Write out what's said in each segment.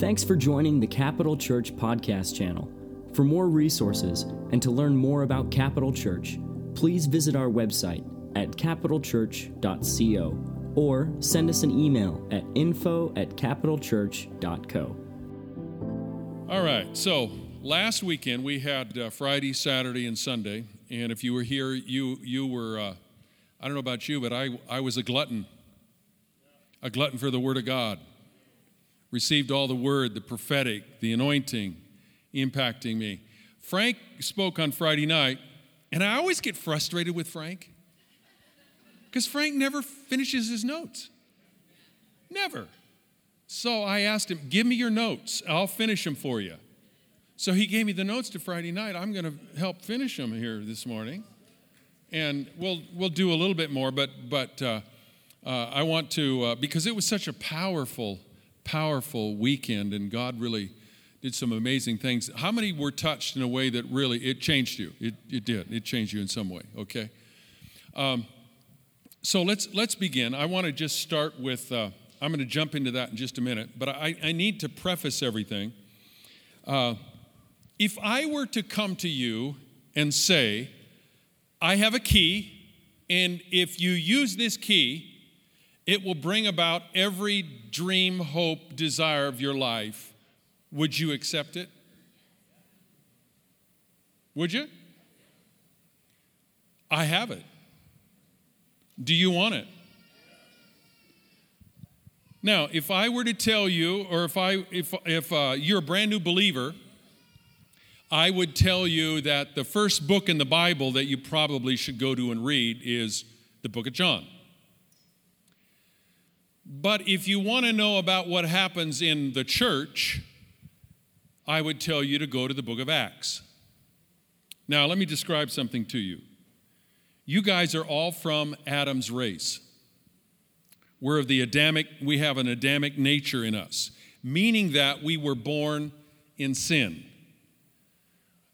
Thanks for joining the Capital Church podcast channel. For more resources and to learn more about Capital Church, please visit our website at capitalchurch.co or send us an email at info at capitalchurch.co. All right, so last weekend we had uh, Friday, Saturday, and Sunday, and if you were here, you you were uh, I don't know about you, but I I was a glutton, a glutton for the Word of God. Received all the Word, the prophetic, the anointing, impacting me. Frank spoke on Friday night, and I always get frustrated with Frank because Frank never finishes his notes. Never. So I asked him, Give me your notes, I'll finish them for you. So he gave me the notes to Friday night. I'm going to help finish them here this morning. And we'll, we'll do a little bit more, but, but uh, uh, I want to, uh, because it was such a powerful, powerful weekend, and God really did some amazing things. How many were touched in a way that really, it changed you? It, it did. It changed you in some way, okay? Um, so let's, let's begin. I want to just start with uh, I'm going to jump into that in just a minute, but I, I need to preface everything. Uh, if I were to come to you and say, I have a key, and if you use this key, it will bring about every dream, hope, desire of your life, would you accept it? Would you? I have it. Do you want it? Now, if I were to tell you, or if, I, if, if uh, you're a brand new believer, I would tell you that the first book in the Bible that you probably should go to and read is the book of John. But if you want to know about what happens in the church, I would tell you to go to the book of Acts. Now, let me describe something to you. You guys are all from Adam's race. We're of the Adamic, we have an Adamic nature in us, meaning that we were born in sin.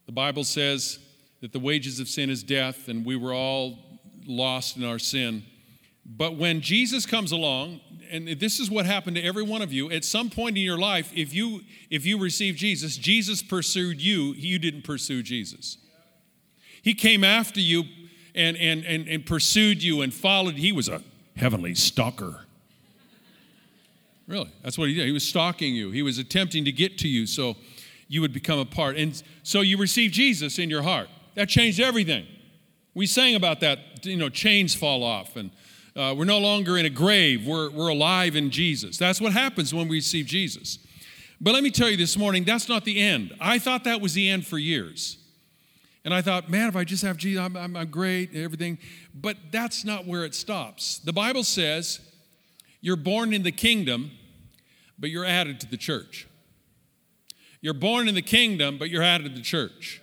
The Bible says that the wages of sin is death, and we were all lost in our sin. But when Jesus comes along, and this is what happened to every one of you, at some point in your life, if you if you receive Jesus, Jesus pursued you, you didn't pursue Jesus. He came after you and and and, and pursued you and followed. He was a heavenly stalker. Really, that's what he did. He was stalking you, he was attempting to get to you so you would become a part. And so you received Jesus in your heart. That changed everything. We sang about that, you know, chains fall off and uh, we're no longer in a grave, we're, we're alive in Jesus. That's what happens when we receive Jesus. But let me tell you this morning, that's not the end. I thought that was the end for years. And I thought, man, if I just have Jesus, I'm, I'm, I'm great and everything. But that's not where it stops. The Bible says you're born in the kingdom, but you're added to the church. You're born in the kingdom, but you're added to the church.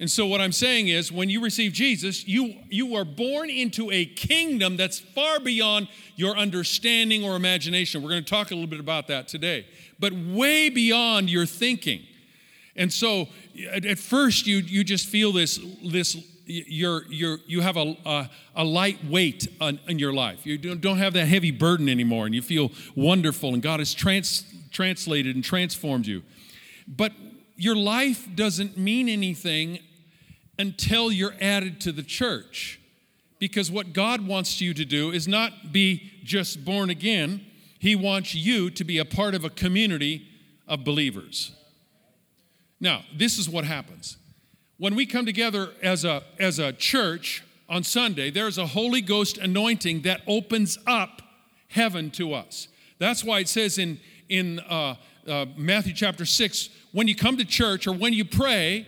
And so, what I'm saying is, when you receive Jesus, you, you are born into a kingdom that's far beyond your understanding or imagination. We're going to talk a little bit about that today, but way beyond your thinking. And so at, at first you, you just feel this, this you're, you're, you have a, a, a light weight on, in your life. You don't have that heavy burden anymore, and you feel wonderful, and God has trans, translated and transformed you. But your life doesn't mean anything until you're added to the church. Because what God wants you to do is not be just born again, He wants you to be a part of a community of believers. Now, this is what happens. When we come together as a, as a church on Sunday, there's a Holy Ghost anointing that opens up heaven to us. That's why it says in, in uh, uh, Matthew chapter 6 when you come to church or when you pray,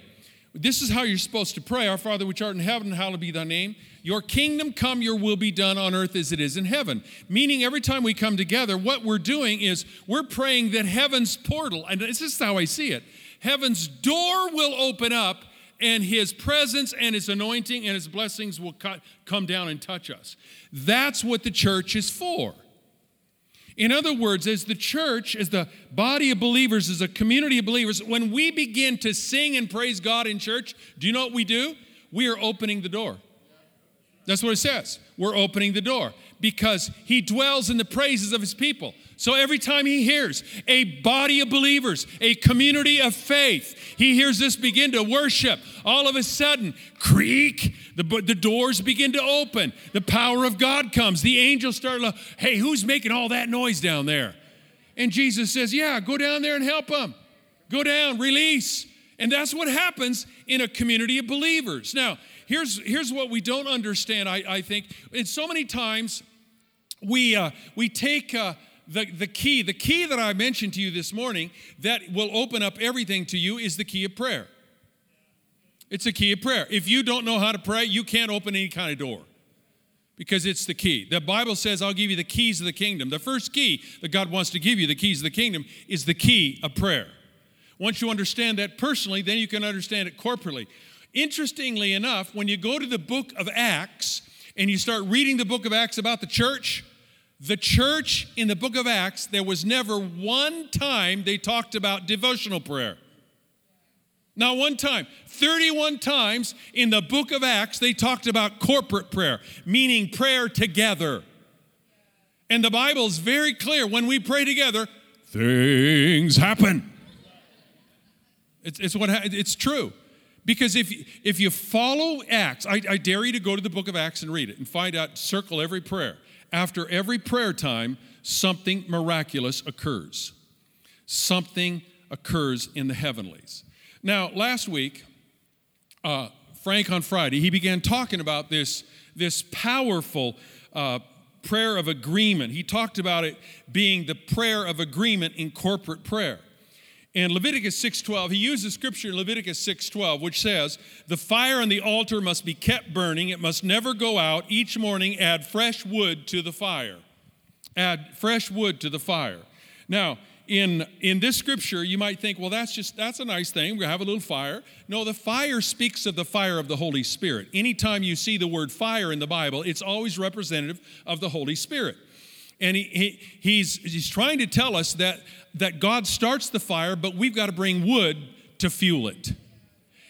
this is how you're supposed to pray Our Father which art in heaven, hallowed be thy name. Your kingdom come, your will be done on earth as it is in heaven. Meaning, every time we come together, what we're doing is we're praying that heaven's portal, and this is how I see it heaven's door will open up and his presence and his anointing and his blessings will come down and touch us. That's what the church is for. In other words, as the church, as the body of believers, as a community of believers, when we begin to sing and praise God in church, do you know what we do? We are opening the door. That's what it says. We're opening the door because he dwells in the praises of his people. So every time he hears a body of believers, a community of faith, he hears this begin to worship. All of a sudden, creak, the, the doors begin to open. The power of God comes. The angels start, hey, who's making all that noise down there? And Jesus says, yeah, go down there and help them. Go down, release. And that's what happens in a community of believers. Now, here's, here's what we don't understand, I, I think. And so many times we, uh, we take. Uh, the, the key, the key that I mentioned to you this morning that will open up everything to you is the key of prayer. It's a key of prayer. If you don't know how to pray, you can't open any kind of door because it's the key. The Bible says, I'll give you the keys of the kingdom. The first key that God wants to give you, the keys of the kingdom, is the key of prayer. Once you understand that personally, then you can understand it corporately. Interestingly enough, when you go to the book of Acts and you start reading the book of Acts about the church, the church in the book of Acts, there was never one time they talked about devotional prayer. Not one time. 31 times in the book of Acts, they talked about corporate prayer, meaning prayer together. And the Bible is very clear when we pray together, things happen. It's, it's, what, it's true. Because if, if you follow Acts, I, I dare you to go to the book of Acts and read it and find out, circle every prayer after every prayer time, something miraculous occurs. Something occurs in the heavenlies. Now, last week, uh, Frank on Friday, he began talking about this, this powerful uh, prayer of agreement. He talked about it being the prayer of agreement in corporate prayer. In Leviticus 6:12, he uses scripture in Leviticus 6:12 which says, "The fire on the altar must be kept burning, it must never go out. Each morning add fresh wood to the fire." Add fresh wood to the fire. Now, in, in this scripture, you might think, well, that's just that's a nice thing. We have a little fire. No, the fire speaks of the fire of the Holy Spirit. Anytime you see the word fire in the Bible, it's always representative of the Holy Spirit. And he, he, he's, he's trying to tell us that, that God starts the fire, but we've got to bring wood to fuel it.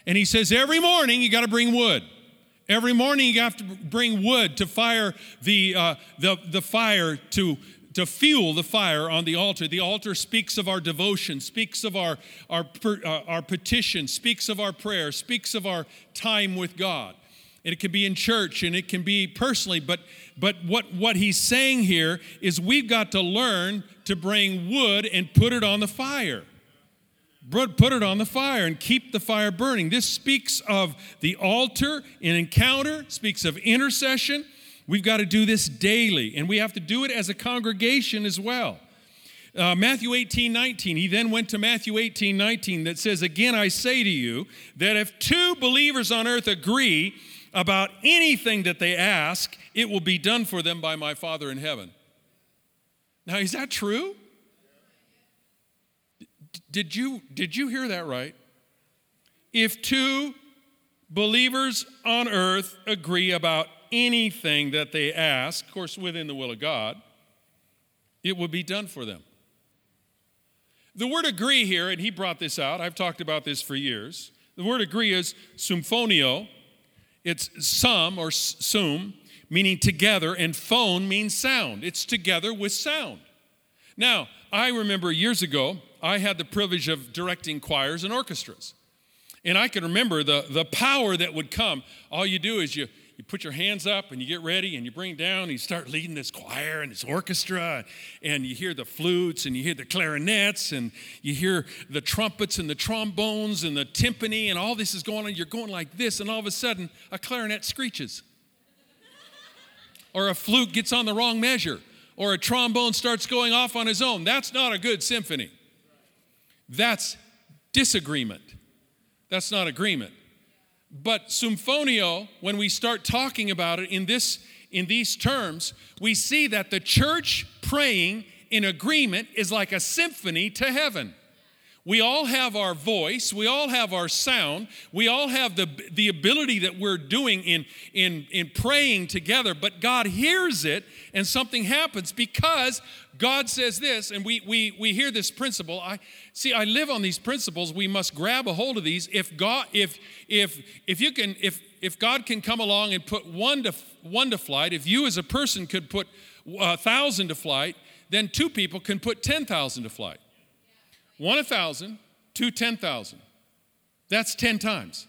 And he says, every morning you got to bring wood. Every morning you have to bring wood to fire the, uh, the, the fire to, to fuel the fire on the altar. The altar speaks of our devotion, speaks of our, our, uh, our petition, speaks of our prayer, speaks of our time with God. It can be in church and it can be personally, but, but what, what he's saying here is we've got to learn to bring wood and put it on the fire. Put it on the fire and keep the fire burning. This speaks of the altar, an encounter, speaks of intercession. We've got to do this daily, and we have to do it as a congregation as well. Uh, Matthew 18, 19, he then went to Matthew 18, 19 that says, Again, I say to you that if two believers on earth agree about anything that they ask, it will be done for them by my Father in heaven. Now, is that true? Did you, did you hear that right? If two believers on earth agree about anything that they ask, of course, within the will of God, it will be done for them. The word agree here, and he brought this out, I've talked about this for years. The word agree is symphonio, it's sum or sum, meaning together, and phone means sound. It's together with sound. Now, I remember years ago, I had the privilege of directing choirs and orchestras. And I can remember the, the power that would come. All you do is you, you put your hands up and you get ready and you bring down and you start leading this choir and this orchestra and you hear the flutes and you hear the clarinets and you hear the trumpets and the trombones and the timpani and all this is going on. You're going like this and all of a sudden a clarinet screeches. or a flute gets on the wrong measure or a trombone starts going off on his own. That's not a good symphony. That's disagreement. That's not agreement. But symphonio, when we start talking about it in, this, in these terms, we see that the church praying in agreement is like a symphony to heaven. We all have our voice, we all have our sound, we all have the, the ability that we're doing in, in, in praying together, but God hears it and something happens because God says this, and we, we, we hear this principle. I see, I live on these principles. We must grab a hold of these. If God, if if if you can, if if God can come along and put one to one to flight, if you as a person could put a thousand to flight, then two people can put 10,000 to flight. One a thousand, two 10,000. That's 10 times.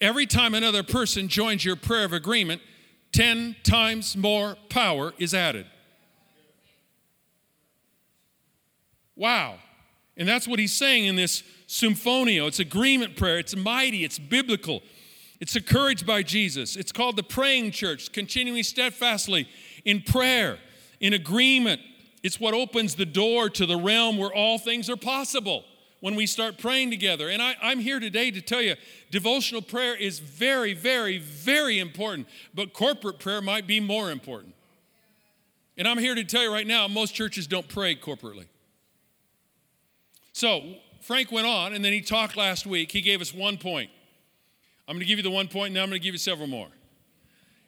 Every time another person joins your prayer of agreement, 10 times more power is added. Wow. And that's what he's saying in this symphonio. It's agreement prayer, it's mighty, it's biblical, it's encouraged by Jesus. It's called the praying church, continuing steadfastly in prayer, in agreement. It's what opens the door to the realm where all things are possible when we start praying together. And I, am here today to tell you devotional prayer is very, very, very important, but corporate prayer might be more important. And I'm here to tell you right now most churches don't pray corporately. So, Frank went on and then he talked last week. He gave us one point. I'm going to give you the one point, and then I'm going to give you several more.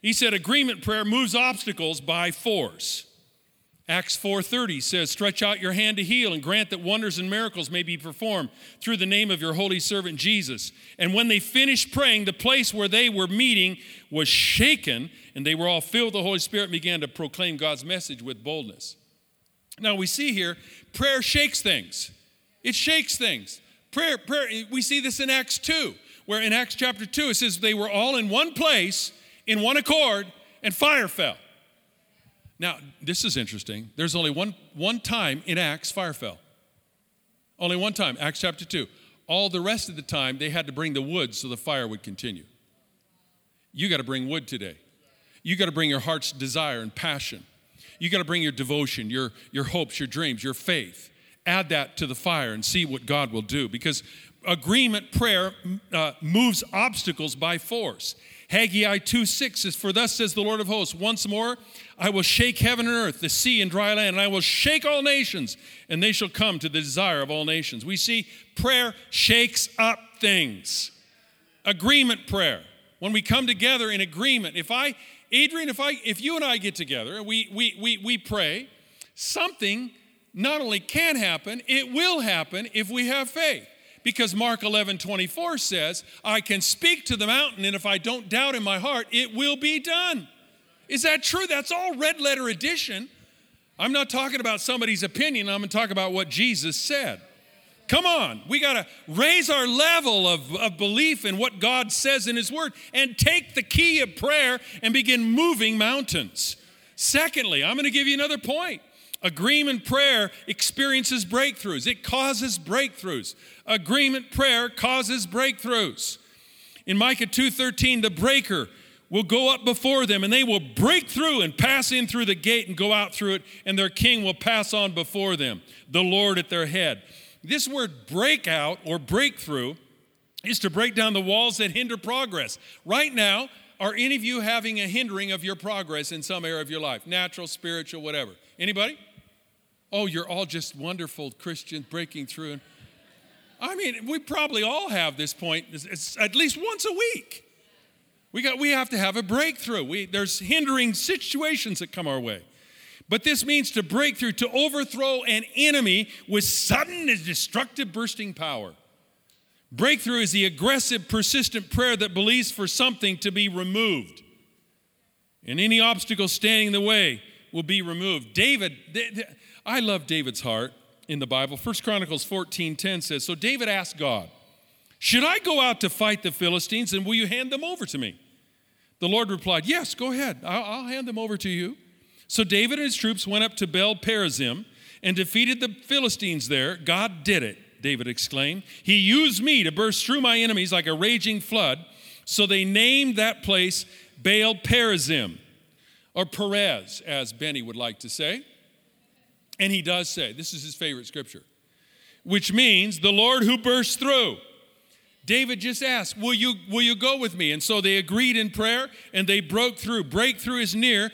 He said agreement prayer moves obstacles by force. Acts 4:30 says, "Stretch out your hand to heal and grant that wonders and miracles may be performed through the name of your holy servant Jesus." And when they finished praying, the place where they were meeting was shaken, and they were all filled with the Holy Spirit and began to proclaim God's message with boldness. Now we see here, prayer shakes things. It shakes things. Prayer, prayer, we see this in Acts 2, where in Acts chapter 2 it says they were all in one place, in one accord, and fire fell. Now, this is interesting. There's only one, one time in Acts fire fell. Only one time, Acts chapter 2. All the rest of the time, they had to bring the wood so the fire would continue. You got to bring wood today. You got to bring your heart's desire and passion. You got to bring your devotion, your, your hopes, your dreams, your faith. Add that to the fire and see what God will do because agreement prayer uh, moves obstacles by force. Haggai 2 6 says, For thus says the Lord of hosts, once more I will shake heaven and earth, the sea and dry land, and I will shake all nations, and they shall come to the desire of all nations. We see prayer shakes up things. Agreement prayer. When we come together in agreement, if I, Adrian, if I if you and I get together, and we we we, we pray, something not only can happen, it will happen if we have faith. Because Mark 11, 24 says, I can speak to the mountain, and if I don't doubt in my heart, it will be done. Is that true? That's all red letter edition. I'm not talking about somebody's opinion, I'm to talk about what Jesus said. Come on, we got to raise our level of, of belief in what God says in His Word and take the key of prayer and begin moving mountains. Secondly, I'm to give you another point. Agreement prayer experiences breakthroughs. It causes breakthroughs. Agreement prayer causes breakthroughs. In Micah 2:13, the breaker will go up before them and they will break through and pass in through the gate and go out through it and their king will pass on before them, the Lord at their head. This word breakout or breakthrough is to break down the walls that hinder progress. Right now, are any of you having a hindering of your progress in some area of your life? Natural, spiritual, whatever. Anybody? Oh, you're all just wonderful Christians breaking through. I mean, we probably all have this point it's at least once a week. We, got, we have to have a breakthrough. We, there's hindering situations that come our way. But this means to break through, to overthrow an enemy with sudden and destructive bursting power. Breakthrough is the aggressive, persistent prayer that believes for something to be removed. And any obstacle standing in the way will be removed. David, I love David's heart in the Bible. First Chronicles 14:10 says, So David asked God, Should I go out to fight the Philistines and will you hand them over to me? The Lord replied, Yes, go ahead. I'll, I'll hand them over to you. So David and his troops went up to Baal Perazim and defeated the Philistines there. God did it, David exclaimed. He used me to burst through my enemies like a raging flood. So they named that place Baal Perazim, or Perez, as Benny would like to say. And he does say, this is his favorite scripture, which means the Lord who bursts through. David just asked, will you, will you go with me? And so they agreed in prayer and they broke through. Breakthrough is near.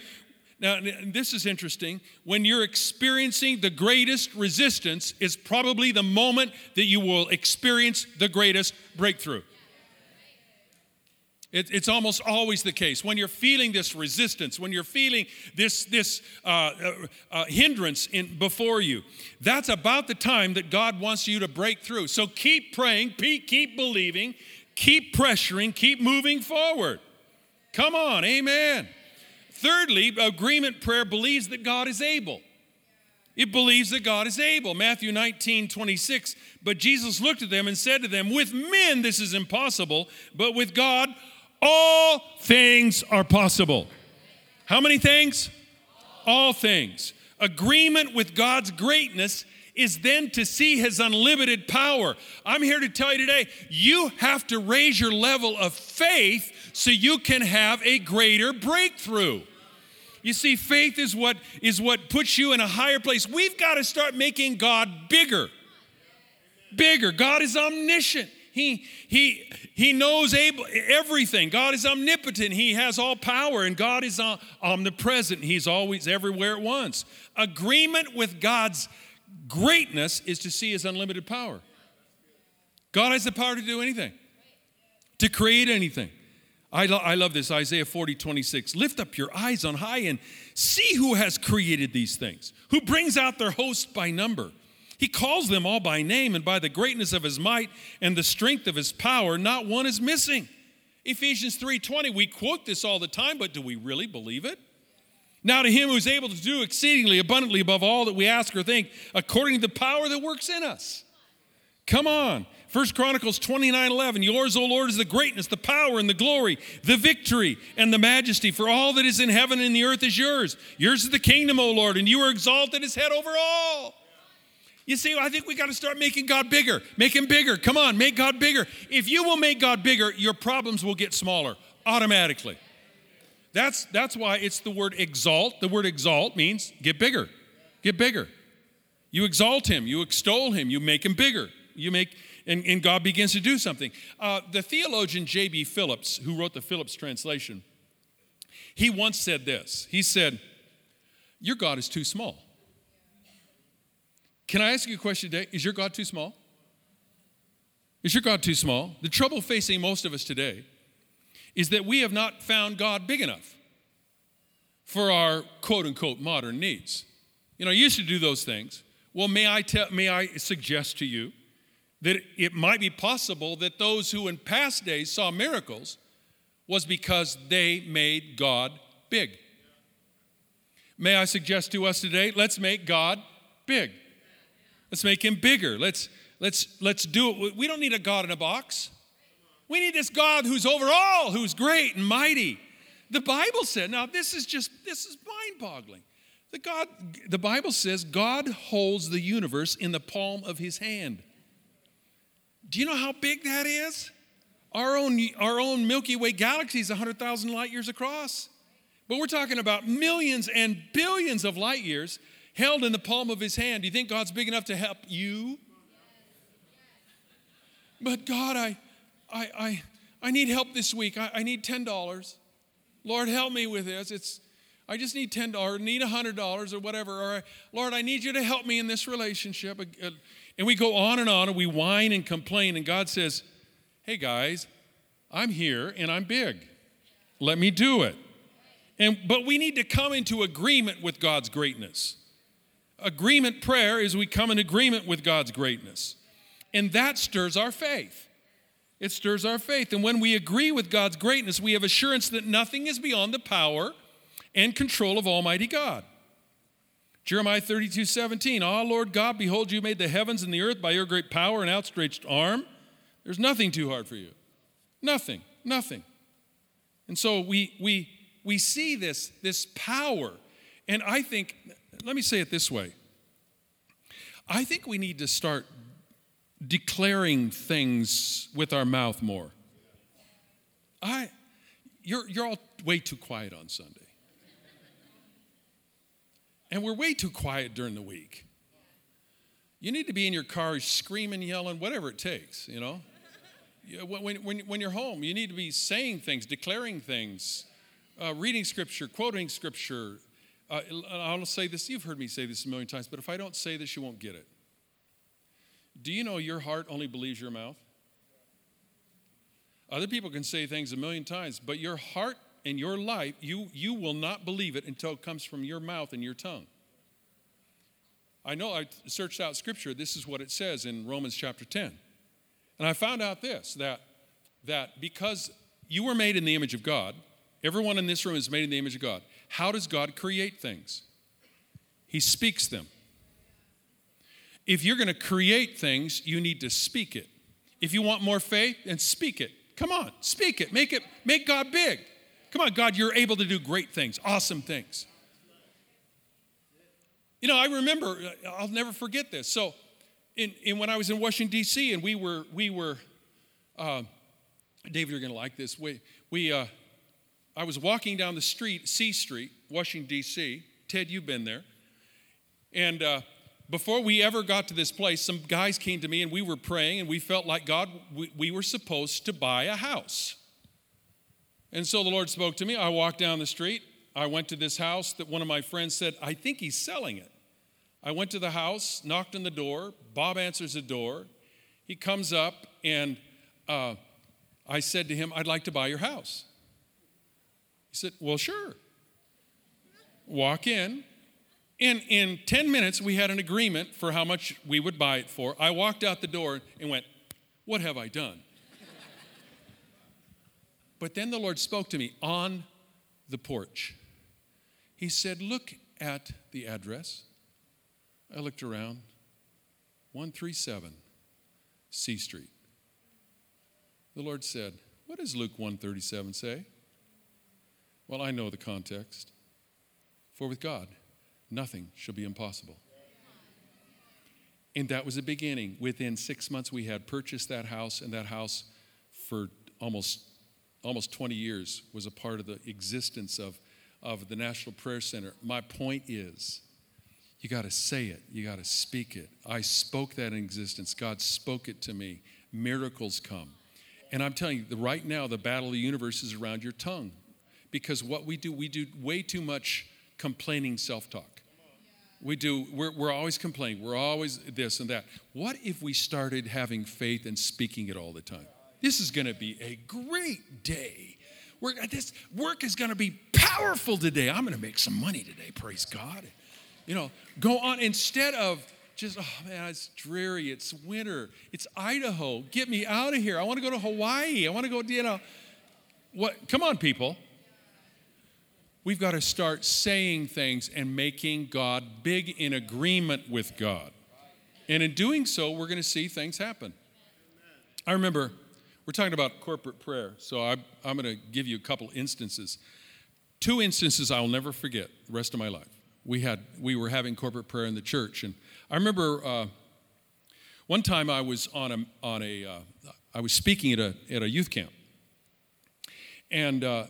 Now, this is interesting. When you're experiencing the greatest resistance, is probably the moment that you will experience the greatest breakthrough. It, it's almost always the case. When you're feeling this resistance, when you're feeling this, this uh, uh, uh, hindrance in, before you, that's about the time that God wants you to break through. So keep praying, keep believing, keep pressuring, keep moving forward. Come on, amen. Thirdly, agreement prayer believes that God is able. It believes that God is able. Matthew 19, 26. But Jesus looked at them and said to them, With men this is impossible, but with God all things are possible. How many things? All things. Agreement with God's greatness is then to see his unlimited power. I'm here to tell you today, you have to raise your level of faith so you can have a greater breakthrough. You see, faith is what is what puts you in a higher place. We've got to start making God bigger. Bigger. God is omniscient. He, he, he knows able, everything. God is omnipotent. He has all power, and God is uh, omnipresent. He's always everywhere at once. Agreement with God's greatness is to see his unlimited power. God has the power to do anything, to create anything. I, lo- I love this Isaiah 40, 26. Lift up your eyes on high and see who has created these things, who brings out their host by number. He calls them all by name, and by the greatness of his might and the strength of his power, not one is missing. Ephesians 3:20, we quote this all the time, but do we really believe it? Now to him who's able to do exceedingly abundantly above all that we ask or think, according to the power that works in us. Come on. First Chronicles 29 11. Yours, O Lord, is the greatness, the power, and the glory, the victory, and the majesty. For all that is in heaven and the earth is yours. Yours is the kingdom, O Lord, and you are exalted as head over all. You see, I think we got to start making God bigger. Make him bigger. Come on, make God bigger. If you will make God bigger, your problems will get smaller automatically. That's, that's why it's the word exalt. The word exalt means get bigger, get bigger. You exalt him, you extol him, you make him bigger. You make and, and God begins to do something. Uh, the theologian J.B. Phillips, who wrote the Phillips translation, he once said this. He said, Your God is too small. Can I ask you a question today? Is your God too small? Is your God too small? The trouble facing most of us today is that we have not found God big enough for our quote unquote modern needs. You know, I used to do those things. Well, may I, tell, may I suggest to you that it might be possible that those who in past days saw miracles was because they made God big. May I suggest to us today, let's make God big. Let's make him bigger. Let's let's let's do it. We don't need a God in a box. We need this God who's over all, who's great and mighty. The Bible said, now this is just this is mind-boggling. The God the Bible says God holds the universe in the palm of his hand. Do you know how big that is? Our own, our own Milky Way galaxy is 100,000 light years across. But we're talking about millions and billions of light years held in the palm of his hand. Do you think God's big enough to help you? But God, I, I, I, I need help this week. I, I need $10. Lord, help me with this. It's, I just need $10 or need $100 or whatever. Or, Lord, I need you to help me in this relationship. Uh, and we go on and on and we whine and complain. And God says, Hey guys, I'm here and I'm big. Let me do it. And, but we need to come into agreement with God's greatness. Agreement prayer is we come in agreement with God's greatness. And that stirs our faith. It stirs our faith. And when we agree with God's greatness, we have assurance that nothing is beyond the power and control of Almighty God. Jeremiah 32 17, Ah, Lord God, behold, you made the heavens and the earth by your great power and outstretched arm. There's nothing too hard for you. Nothing, nothing. And so we, we, we see this, this power. And I think, let me say it this way I think we need to start declaring things with our mouth more. I, you're, you're all way too quiet on Sunday. And we're way too quiet during the week. You need to be in your car screaming, yelling, whatever it takes, you know? When, when, when you're home, you need to be saying things, declaring things, uh, reading scripture, quoting scripture. Uh, I'll say this, you've heard me say this a million times, but if I don't say this, you won't get it. Do you know your heart only believes your mouth? Other people can say things a million times, but your heart and your life, you, you will not believe it until it comes from your mouth and your tongue. I know I searched out scripture. This is what it says in Romans chapter 10. And I found out this that, that because you were made in the image of God, everyone in this room is made in the image of God, How does God create things? He speaks them. If you're going to create things, you need to speak it. If you want more faith, then speak it. Come on, speak it. Make it make God big. Come on, God, you're able to do great things, awesome things. You know, I remember, I'll never forget this. So, in, in when I was in Washington D.C. and we were we were, uh, David, you're going to like this. We we uh, I was walking down the street, C Street, Washington D.C. Ted, you've been there, and uh, before we ever got to this place, some guys came to me and we were praying and we felt like God, we, we were supposed to buy a house. And so the Lord spoke to me. I walked down the street. I went to this house that one of my friends said, I think he's selling it. I went to the house, knocked on the door. Bob answers the door. He comes up, and uh, I said to him, I'd like to buy your house. He said, Well, sure. Walk in. In, in 10 minutes, we had an agreement for how much we would buy it for. I walked out the door and went, What have I done? but then the Lord spoke to me on the porch. He said, Look at the address. I looked around 137 C Street. The Lord said, What does Luke 137 say? Well, I know the context. For with God, nothing shall be impossible. And that was the beginning. Within six months, we had purchased that house, and that house for almost, almost 20 years was a part of the existence of, of the National Prayer Center. My point is, you got to say it, you got to speak it. I spoke that in existence. God spoke it to me. Miracles come. And I'm telling you, right now, the battle of the universe is around your tongue. Because what we do, we do way too much complaining self talk. We do, we're, we're always complaining, we're always this and that. What if we started having faith and speaking it all the time? This is going to be a great day. We're, this work is going to be powerful today. I'm going to make some money today, praise God. You know, go on instead of just, oh man, it's dreary, it's winter, it's Idaho, get me out of here. I want to go to Hawaii. I want to go, you know, what? Come on, people. We've got to start saying things and making God big in agreement with God. And in doing so, we're going to see things happen. I remember we're talking about corporate prayer, so I, am going to give you a couple instances. Two instances I'll never forget the rest of my life. We had we were having corporate prayer in the church, and I remember uh, one time I was on a on a uh, I was speaking at a at a youth camp, and uh,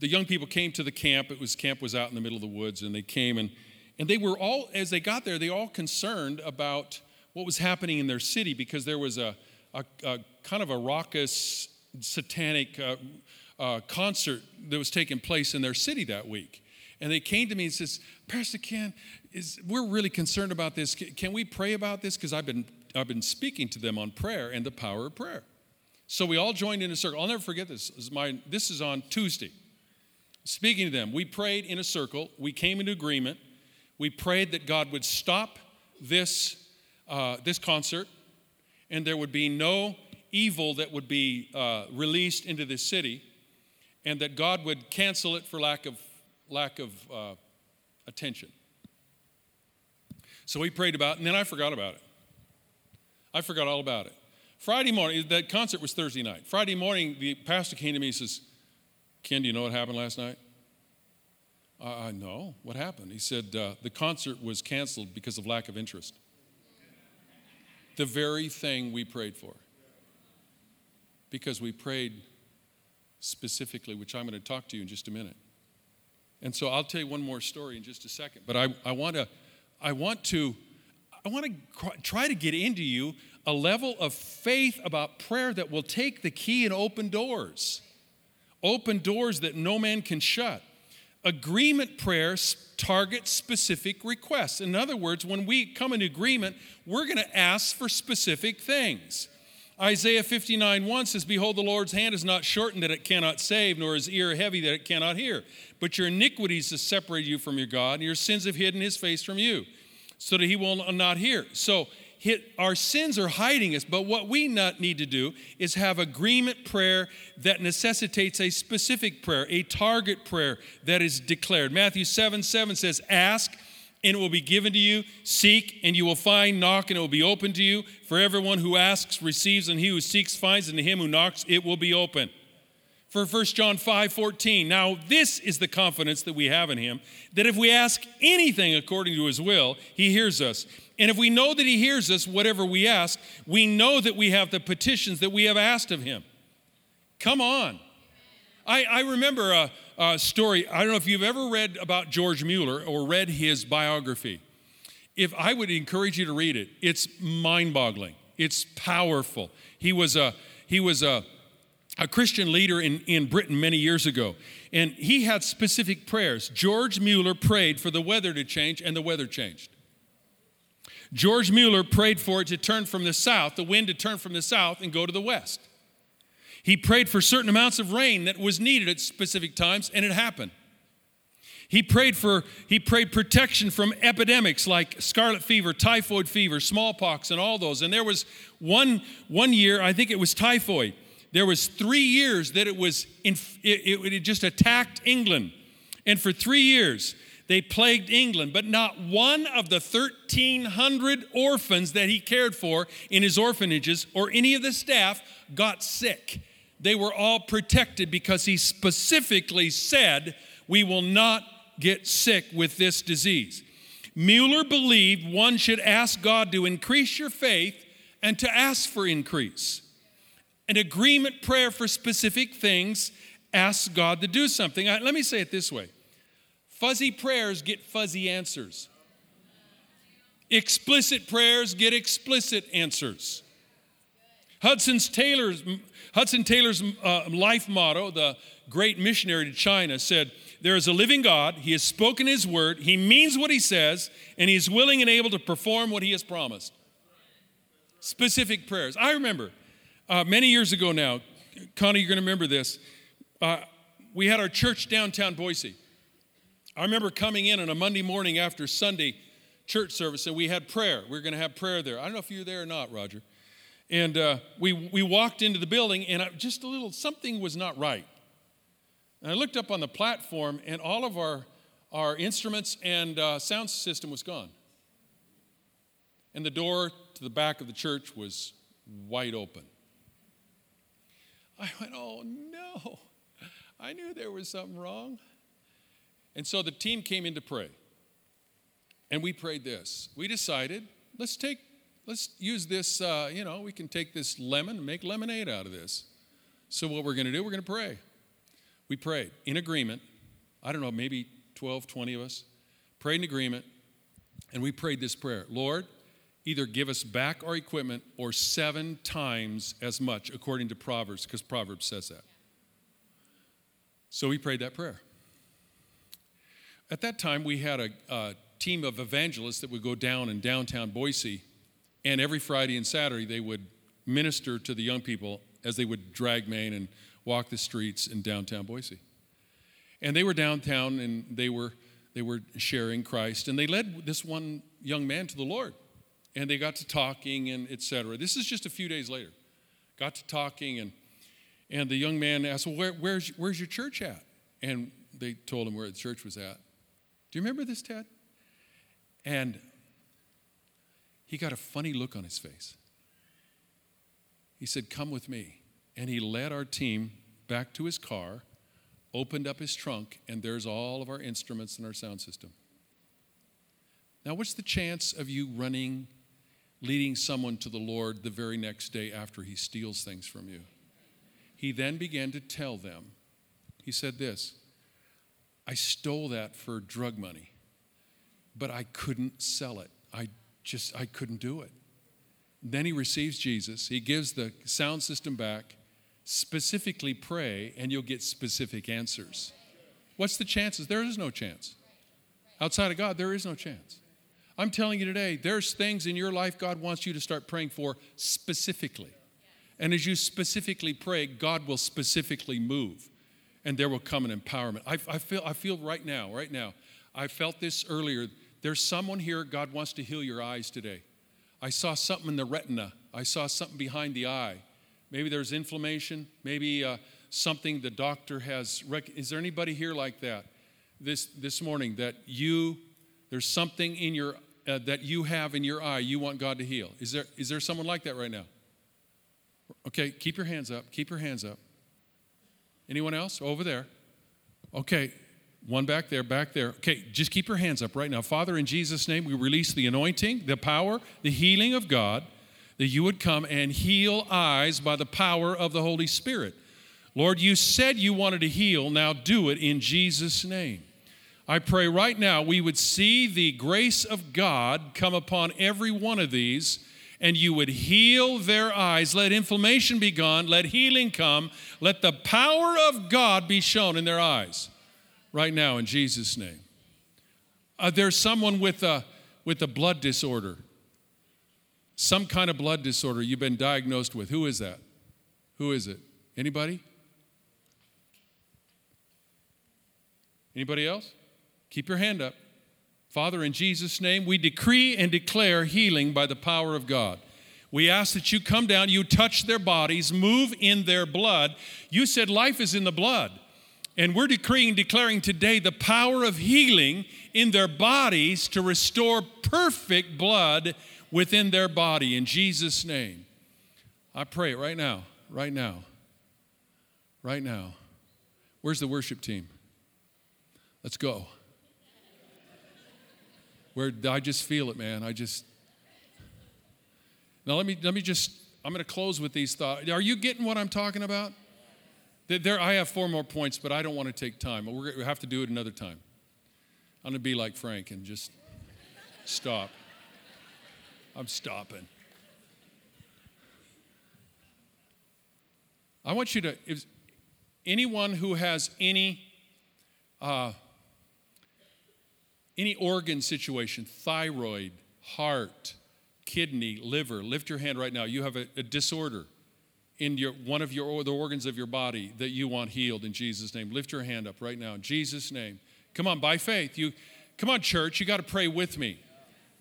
the young people came to the camp. It was camp was out in the middle of the woods, and they came and and they were all as they got there, they all concerned about what was happening in their city because there was a, a, a kind of a raucous satanic uh, uh, concert that was taking place in their city that week. And they came to me and says, Pastor Ken, is, we're really concerned about this. Can we pray about this? Because I've been, I've been speaking to them on prayer and the power of prayer. So we all joined in a circle. I'll never forget this. This is, my, this is on Tuesday speaking to them. We prayed in a circle. We came into agreement. We prayed that God would stop this, uh, this concert and there would be no evil that would be uh, released into this city and that God would cancel it for lack of, lack of uh, attention. So we prayed about it, and then I forgot about it. I forgot all about it. Friday morning, that concert was Thursday night. Friday morning, the pastor came to me and says, Ken, do you know what happened last night? I no. What happened? He said, uh, The concert was canceled because of lack of interest. The very thing we prayed for. Because we prayed specifically, which I'm going to talk to you in just a minute. And so I'll tell you one more story in just a second. But I, I want to, I want to, I want to try to get into you a level of faith about prayer that will take the key and open doors open doors that no man can shut. Agreement prayer targets specific requests. In other words, when we come in agreement, we're going to ask for specific things. Isaiah 59 1 says, Behold, the Lord's hand is not shortened that it cannot save, nor his ear heavy that it cannot hear. But your iniquities have separated you from your God, and your sins have hidden his face from you, so that he will not hear. So our sins are hiding us, but what we need to do is have agreement prayer that necessitates a specific prayer, a target prayer that is declared. Matthew 7 7 says, Ask and it will be given to you. Seek, and you will find. Knock, and it will be open to you. For everyone who asks receives, and he who seeks finds, and to him who knocks it will be open. For 1 John 5 14, now this is the confidence that we have in him, that if we ask anything according to his will, he hears us. And if we know that he hears us, whatever we ask, we know that we have the petitions that we have asked of him. Come on. I, I remember a, a story. I don't know if you've ever read about George Mueller or read his biography. If I would encourage you to read it, it's mind-boggling. It's powerful. He was a he was a a Christian leader in, in Britain many years ago, and he had specific prayers. George Mueller prayed for the weather to change, and the weather changed. George Mueller prayed for it to turn from the south, the wind to turn from the south and go to the west. He prayed for certain amounts of rain that was needed at specific times, and it happened. He prayed for he prayed protection from epidemics like scarlet fever, typhoid fever, smallpox, and all those. And there was one one year, I think it was typhoid. There was three years that it was in, it, it, it just attacked England, and for three years they plagued England. But not one of the 1,300 orphans that he cared for in his orphanages or any of the staff got sick they were all protected because he specifically said, We will not get sick with this disease. Mueller believed one should ask God to increase your faith and to ask for increase. An agreement prayer for specific things asks God to do something. Let me say it this way fuzzy prayers get fuzzy answers, explicit prayers get explicit answers. Hudson's Taylor's, Hudson Taylor's uh, life motto, the great missionary to China, said, There is a living God. He has spoken his word. He means what he says, and he is willing and able to perform what he has promised. Specific prayers. I remember uh, many years ago now, Connie, you're going to remember this. Uh, we had our church downtown Boise. I remember coming in on a Monday morning after Sunday church service, and we had prayer. We were going to have prayer there. I don't know if you were there or not, Roger. And uh, we, we walked into the building, and I, just a little, something was not right. And I looked up on the platform, and all of our, our instruments and uh, sound system was gone. And the door to the back of the church was wide open. I went, oh no, I knew there was something wrong. And so the team came in to pray. And we prayed this. We decided, let's take let's use this, uh, you know, we can take this lemon and make lemonade out of this. So, what we're going to do, we're going to pray. We prayed in agreement. I don't know, maybe 12, 20 of us prayed in agreement, and we prayed this prayer Lord, either give us back our equipment or seven times as much, according to Proverbs, because Proverbs says that. So we prayed that prayer. At that time, we had a, a team of evangelists that would go down in downtown Boise and every Friday and Saturday, they would minister to the young people as they would drag Main and walk the streets in downtown Boise. And they were downtown and they were, they were sharing Christ. And they led this one young man to the Lord. And they got to talking and etc. This is just a few days later. Got to talking and, and the young man asked, well, where, where's, where's your church at? And they told him where the church was at. Do you remember this, Ted? And he got a funny look on his face. He said, Come with me. And he led our team back to his car, opened up his trunk, and there's all of our instruments and our sound system. Now, what's the chance of you running, leading someone to the Lord the very next day after he steals things from you? He then began to tell them, he said this I stole that for drug money, but I couldn't sell it. I just, I couldn't do it. Then he receives Jesus. He gives the sound system back. Specifically pray, and you'll get specific answers. What's the chances? There is no chance. Outside of God, there is no chance. I'm telling you today, there's things in your life God wants you to start praying for specifically. And as you specifically pray, God will specifically move and there will come an empowerment. I, I, feel, I feel right now, right now, I felt this earlier there's someone here, God wants to heal your eyes today. I saw something in the retina. I saw something behind the eye. Maybe there's inflammation. Maybe uh, something the doctor has. Rec- Is there anybody here like that this, this morning that you, there's something in your, uh, that you have in your eye you want God to heal? Is there, is there someone like that right now? Okay, keep your hands up. Keep your hands up. Anyone else? Over there. Okay, one back there, back there. Okay, just keep your hands up right now. Father, in Jesus' name, we release the anointing, the power, the healing of God, that you would come and heal eyes by the power of the Holy Spirit. Lord, you said you wanted to heal. Now do it in Jesus' name. I pray right now we would see the grace of God come upon every one of these and you would heal their eyes. Let inflammation be gone. Let healing come. Let the power of God be shown in their eyes right now in Jesus' name. Uh, there's someone with a, with a blood disorder, some kind of blood disorder you've been diagnosed with. Who is that? Who is it? Anybody? Anybody else? Keep your hand up. Father, in Jesus' name, we decree and declare healing by the power of God. We ask that you come down, you touch their bodies, move in their blood. You said life is in the blood. And we're decreeing, declaring today the power of healing in their bodies to restore perfect blood within their body in Jesus' name. I pray it right now, right now, right now. Where's the worship team? Let's go. Where I just feel it, man. I just. Now let me let me just. I'm going to close with these thoughts. Are you getting what I'm talking about? There, I have four more points, but I don't want to take time. We're to have to do it another time. I'm going to be like Frank and just stop. I'm stopping. I want you to, if anyone who has any uh, any organ situation, thyroid, heart, kidney, liver, lift your hand right now. You have a, a disorder in your, one of your, the organs of your body that you want healed in Jesus' name. Lift your hand up right now in Jesus' name. Come on, by faith. You, come on, church. You got to pray with me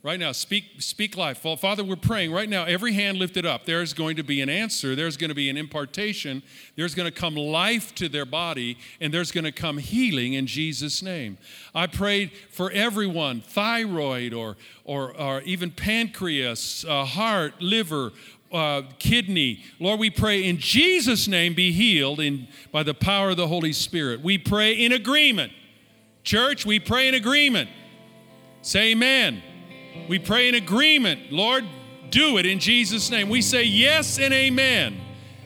right now. Speak, speak life. Well, Father, we're praying right now. Every hand lifted up. There's going to be an answer. There's going to be an impartation. There's going to come life to their body, and there's going to come healing in Jesus' name. I prayed for everyone, thyroid or or, or even pancreas, uh, heart, liver, uh, kidney. Lord, we pray in Jesus' name be healed in, by the power of the Holy Spirit. We pray in agreement. Church, we pray in agreement. Say amen. We pray in agreement. Lord, do it in Jesus' name. We say yes and amen.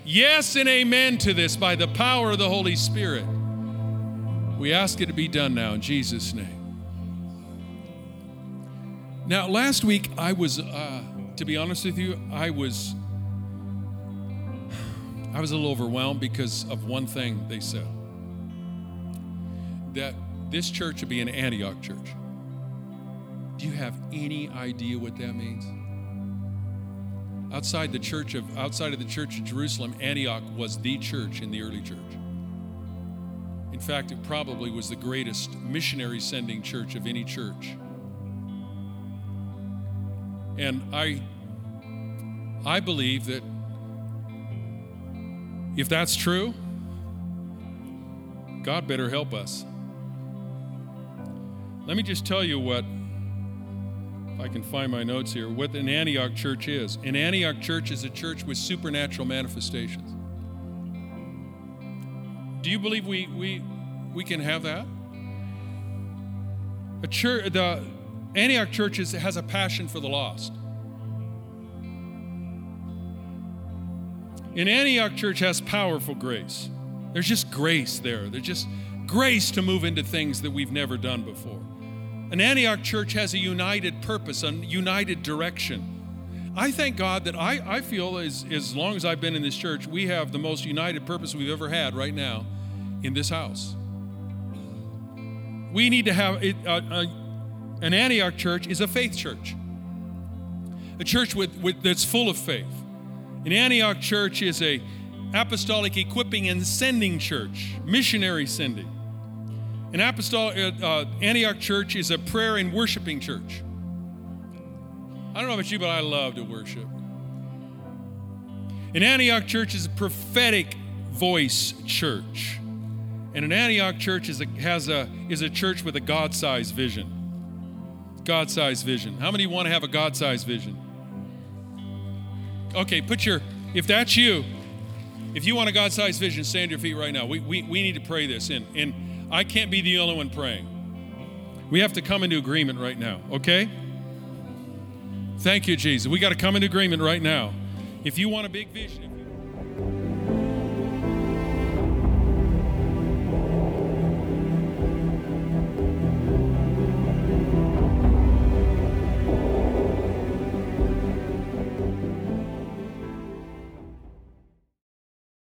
Yes and amen to this by the power of the Holy Spirit. We ask it to be done now in Jesus' name. Now, last week I was. Uh, to be honest with you, I was I was a little overwhelmed because of one thing they said. That this church would be an Antioch church. Do you have any idea what that means? Outside the church of outside of the church of Jerusalem, Antioch was the church in the early church. In fact, it probably was the greatest missionary sending church of any church and I, I believe that if that's true, God better help us. Let me just tell you what, I can find my notes here, what an Antioch church is. An Antioch church is a church with supernatural manifestations. Do you believe we, we, we can have that? A church, the, Antioch Church is, has a passion for the lost. An Antioch Church has powerful grace. There's just grace there. There's just grace to move into things that we've never done before. An Antioch church has a united purpose, a united direction. I thank God that I, I feel as, as long as I've been in this church, we have the most united purpose we've ever had right now in this house. We need to have it, uh, uh, an Antioch church is a faith church, a church with, with, that's full of faith. An Antioch church is a apostolic equipping and sending church, missionary sending. An apostolic uh, uh, Antioch church is a prayer and worshiping church. I don't know about you, but I love to worship. An Antioch church is a prophetic voice church. And an Antioch church is a, has a, is a church with a God sized vision. God sized vision. How many want to have a God sized vision? Okay, put your, if that's you, if you want a God sized vision, stand your feet right now. We, we, we need to pray this in. And I can't be the only one praying. We have to come into agreement right now, okay? Thank you, Jesus. We got to come into agreement right now. If you want a big vision,